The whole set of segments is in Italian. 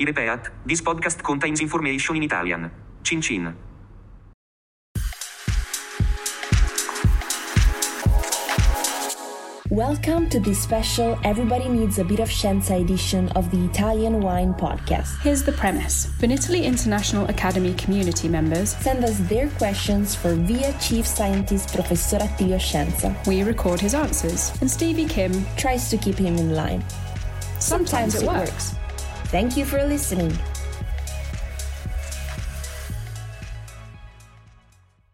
I repeat, this podcast contains information in Italian. Cin cin. Welcome to this special Everybody Needs a Bit of Scienza edition of the Italian Wine Podcast. Here's the premise Vinitaly International Academy community members Send us their questions for VIA Chief Scientist Professor Attilio Scienza. we record his answers, and Stevie Kim Tries to keep him in line. sometimes, it works. Thank you for listening.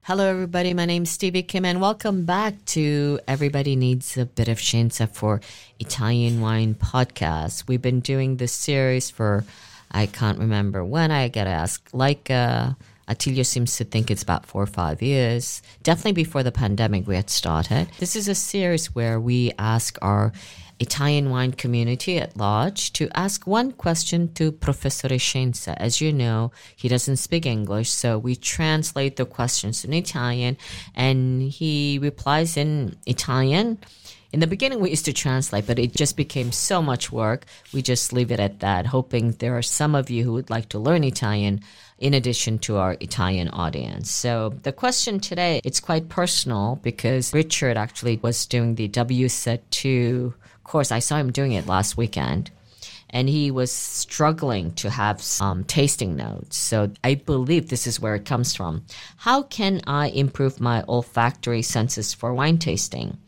Hello, everybody. My name's Stevie Kim, and welcome back to Everybody Needs a Bit of Scienza for Italian Wine Podcast. We've been doing this series for, I can't remember when, I gotta ask, like, uh, Attilio seems to think it's about four or five years. Definitely before the pandemic, we had started. This is a series where we ask our Italian wine community at large to ask one question to Professor Scienza. As you know, he doesn't speak English, so we translate the questions in Italian and he replies in Italian. In the beginning, we used to translate, but it just became so much work. We just leave it at that, hoping there are some of you who would like to learn Italian in addition to our Italian audience. So the question today, it's quite personal because Richard actually was doing the WSET2 course. I saw him doing it last weekend and he was struggling to have some tasting notes. So I believe this is where it comes from. How can I improve my olfactory senses for wine tasting?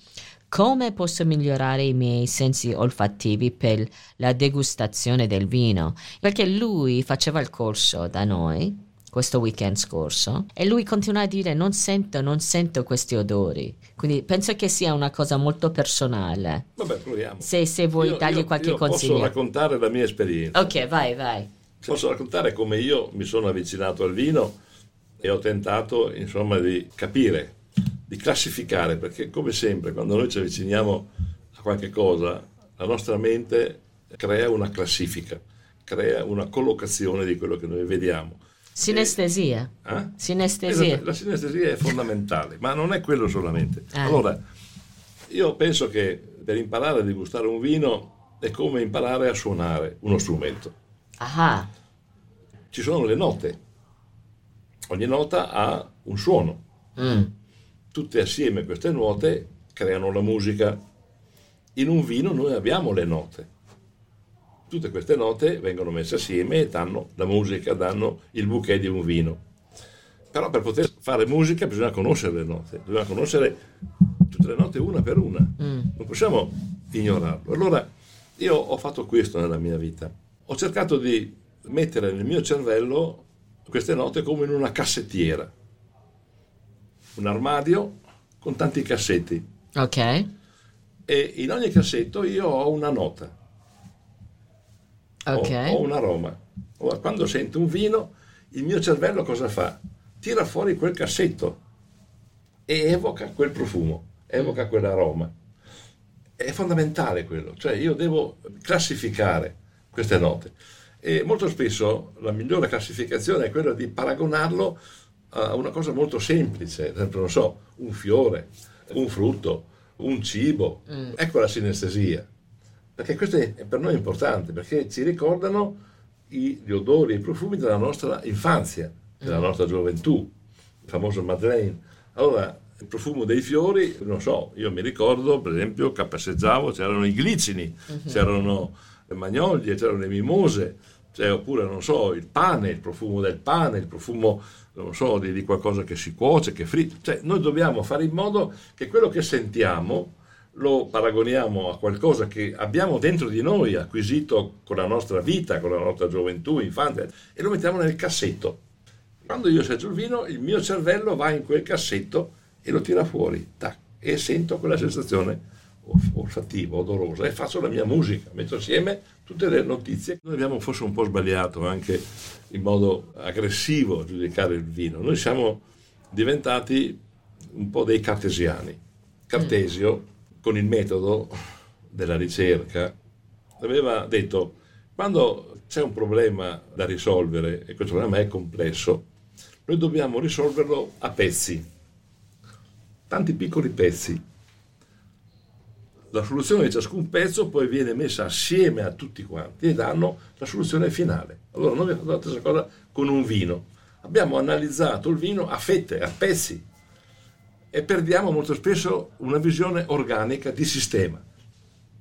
Come posso migliorare i miei sensi olfattivi per la degustazione del vino? Perché lui faceva il corso da noi questo weekend scorso e lui continua a dire non sento, non sento questi odori. Quindi penso che sia una cosa molto personale. Vabbè, proviamo. Se, se vuoi Io- dargli io- qualche io consiglio. Posso raccontare la mia esperienza. Ok, vai, vai. Posso raccontare come io mi sono avvicinato al vino e ho tentato, insomma, di capire, di classificare, perché come sempre, quando noi ci avviciniamo a qualche cosa, la nostra mente crea una classifica, crea una collocazione di quello che noi vediamo. Sinestesia. Eh? Sinestesia. Esatto, La sinestesia è fondamentale, ma non è quello solamente. Ah. Allora, io penso che per imparare a degustare un vino è come imparare a suonare uno strumento. Ah, Ci sono le note, ogni nota ha un suono. mm, Tutte assieme queste note creano la musica. In un vino noi abbiamo le note. Tutte queste note vengono messe assieme e danno la musica, danno il bouquet di un vino. Però per poter fare musica bisogna conoscere le note, bisogna conoscere tutte le note una per una. Non possiamo ignorarlo. Allora io ho fatto questo nella mia vita. Ho cercato di mettere nel mio cervello queste note come in una cassettiera. Un armadio con tanti cassetti ok, e in ogni cassetto io ho una nota, ho- ok. ho, un aroma. Ora, quando sento un vino, il mio cervello cosa fa? Tira fuori quel cassetto e evoca quel profumo, evoca quell'aroma. È fondamentale quello, cioè io devo classificare queste note. E molto spesso la migliore classificazione è quella di paragonarlo a una cosa molto semplice, non so, un fiore, un frutto, un cibo. Ecco la sinestesia. Perché questo è per noi importante, perché ci ricordano i- gli odori e i profumi della nostra infanzia, della nostra gioventù, il famoso Madeleine. Allora, il profumo dei fiori, non so, io mi ricordo, per esempio, che passeggiavo, c'erano i glicini, c'erano le magnolie, c'erano le mimose, cioè, oppure, non so, il pane, il profumo del pane, il profumo, non so, di, di qualcosa che si cuoce, che fritta. Cioè, noi dobbiamo fare in modo che quello che sentiamo lo paragoniamo a qualcosa che abbiamo dentro di noi, acquisito con la nostra vita, con la nostra gioventù, infanzia, e lo mettiamo nel cassetto. Quando io assaggio il vino, il mio cervello va in quel cassetto e lo tira fuori, tac, e sento quella sensazione olfattiva, odorosa e faccio la mia musica, metto assieme tutte le notizie. Noi abbiamo forse un po' sbagliato anche in modo aggressivo a giudicare il vino. Noi siamo diventati un po' dei cartesiani. Cartesio, con il metodo della ricerca, aveva detto quando c'è un problema da risolvere e questo problema è complesso, noi dobbiamo risolverlo a pezzi, tanti piccoli pezzi. La soluzione di ciascun pezzo poi viene messa assieme a tutti quanti e danno la soluzione finale. Allora noi abbiamo fatto la stessa cosa con un vino. Abbiamo analizzato il vino a fette, a pezzi e perdiamo molto spesso una visione organica di sistema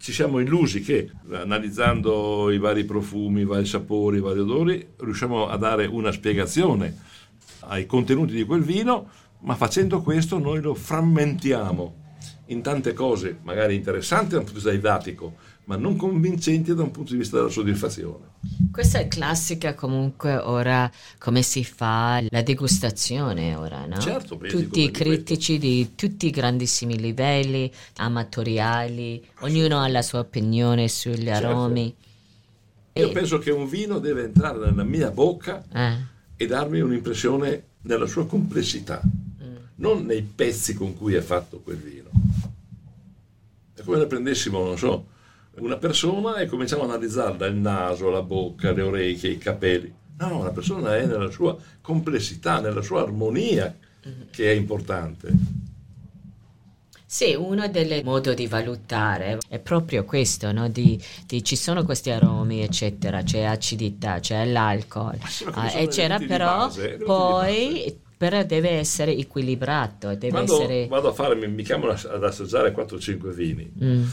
ci siamo illusi che analizzando i vari profumi, i vari sapori, i vari odori, riusciamo a dare una spiegazione ai contenuti di quel vino, ma facendo questo noi lo frammentiamo in tante cose, magari interessanti da un punto di vista didattico, ma non convincenti da un punto di vista della soddisfazione. Questa è classica comunque ora come si fa la degustazione ora, no? Certo, tutti i critici di tutti i grandissimi livelli, amatoriali, ognuno ha la sua opinione sugli certo. aromi. Io e... penso che un vino deve entrare nella mia bocca eh. e darmi un'impressione nella sua complessità, mm. non nei pezzi con cui è fatto quel vino. È come se prendessimo, non so, una persona e cominciamo a analizzarla, il naso, la bocca, le orecchie, i capelli. No, una persona è nella sua complessità, nella sua armonia che è importante. Sì, uno dei modi di valutare è proprio questo, no? di, di, ci sono questi aromi, eccetera, c'è acidità, c'è l'alcol, ah, eccetera, però poi però deve essere equilibrato. Deve Quando essere... vado a fare, mi, mi chiamano ad assaggiare 4-5 vini, mm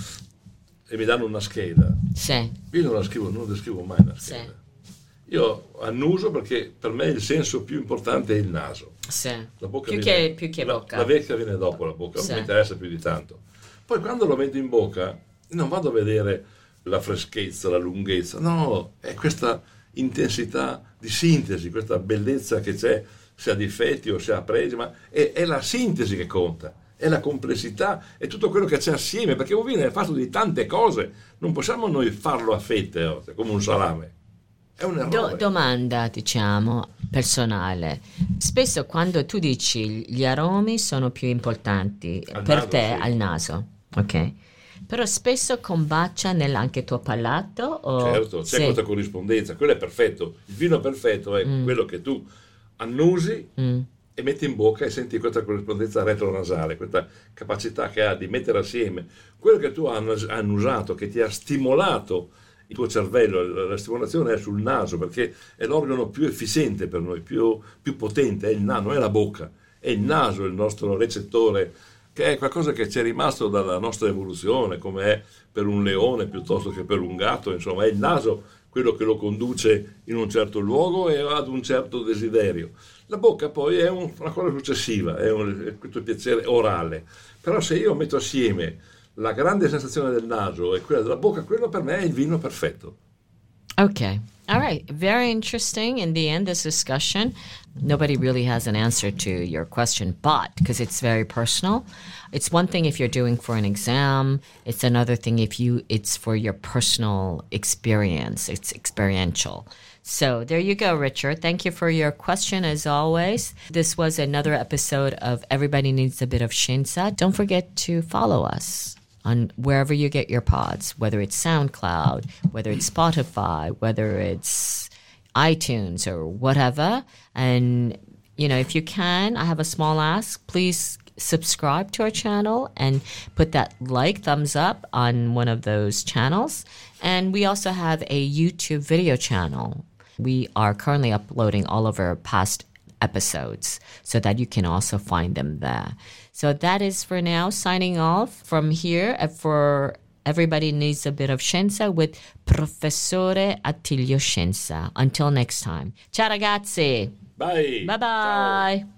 e mi danno una scheda. Sì. Io non la scrivo, non descrivo mai la scheda. Sì. Io annuso perché per me il senso più importante è il naso. Sì. La bocca più, viene, che, più che la, bocca. La vecchia viene dopo la bocca, sì. non mi interessa più di tanto. Poi quando lo metto in bocca non vado a vedere la freschezza, la lunghezza, no, è questa intensità di sintesi, questa bellezza che c'è, se ha difetti o se ha pregi, ma è, è la sintesi che conta è la complessità, è tutto quello che c'è assieme, perché un vino è fatto di tante cose, non possiamo noi farlo a fette, oh, come un salame. È un errore. Do- domanda, diciamo, personale. Spesso quando tu dici gli aromi sono più importanti al per naso, te sì. al naso, ok? Però spesso combacia nell'anche tuo palato? O... Certo, c'è sì. questa corrispondenza, quello è perfetto. Il vino perfetto è mm. quello che tu annusi mm. e metti in bocca e senti questa corrispondenza retronasale, questa capacità che ha di mettere assieme quello che tu hai annusato, che ti ha stimolato il tuo cervello, la stimolazione è sul naso perché è l'organo più efficiente per noi, più, più potente, è il naso, non è la bocca, è il naso il nostro recettore, che è qualcosa che ci è rimasto dalla nostra evoluzione, come è per un leone piuttosto che per un gatto, insomma è il naso quello che lo conduce in un certo luogo e ad un certo desiderio. La bocca poi è un, una cosa successiva, è, un, è questo piacere orale. Però se io metto assieme la grande sensazione del naso e quella della bocca, quello per me è il vino perfetto. Okay. All right. Very interesting in the end, this discussion. Nobody really has an answer to your question, but because it's very personal, it's one thing if you're doing for an exam, it's another thing if you it's for your personal experience. It's experiential. So there you go, Richard. Thank you for your question as always. This was another episode of Everybody Needs a Bit of Shinsa. Don't forget to follow us on wherever you get your pods, whether it's SoundCloud, whether it's Spotify, whether it's iTunes or whatever. And, you know, if you can, I have a small ask. Please subscribe to our channel and put that like thumbs up on one of those channels. And we also have a YouTube video channel we are currently uploading all of our past episodes so that you can also find them there. So that is for now. Signing off from here uh, for Everybody Needs a Bit of Scienza with Professore Attilio Scienza. Until next time. Ciao ragazzi. Bye. Bye bye.